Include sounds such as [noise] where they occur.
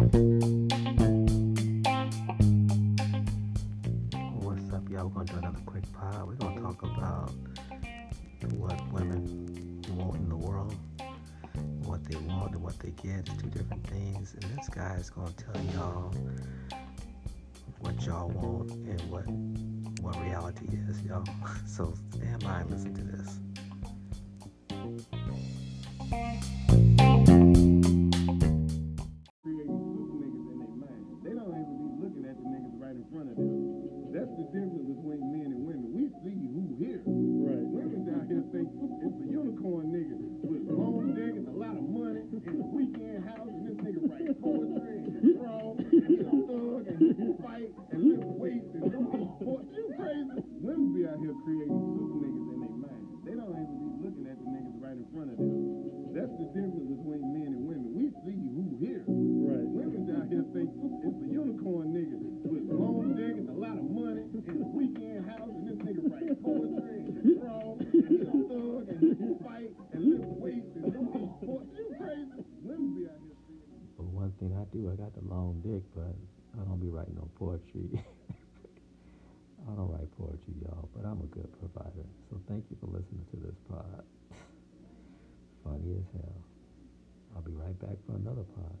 What's up, y'all? We're gonna do another quick pod. We're gonna talk about what women want in the world, what they want and what they get. It's two different things, and this guy is gonna tell y'all what y'all want and what what reality is, y'all. [laughs] So stand by and listen to this. Creating super niggas in their mind. They don't even be looking at the niggas right in front of them. That's the difference between men and women. We see who here. Right. Women down here think it's a unicorn nigga with long dick and a lot of money and a weekend house and this nigga write poetry and draw and he a thug and he fight and lift weights and do these sports. You crazy? Women be out here. But one thing I do, I got the long dick, but I don't be writing no poetry. [laughs] I don't write poetry, y'all, but I'm a good provider. So thank you for listening to this pod. [laughs] Funny as hell. I'll be right back for another pod.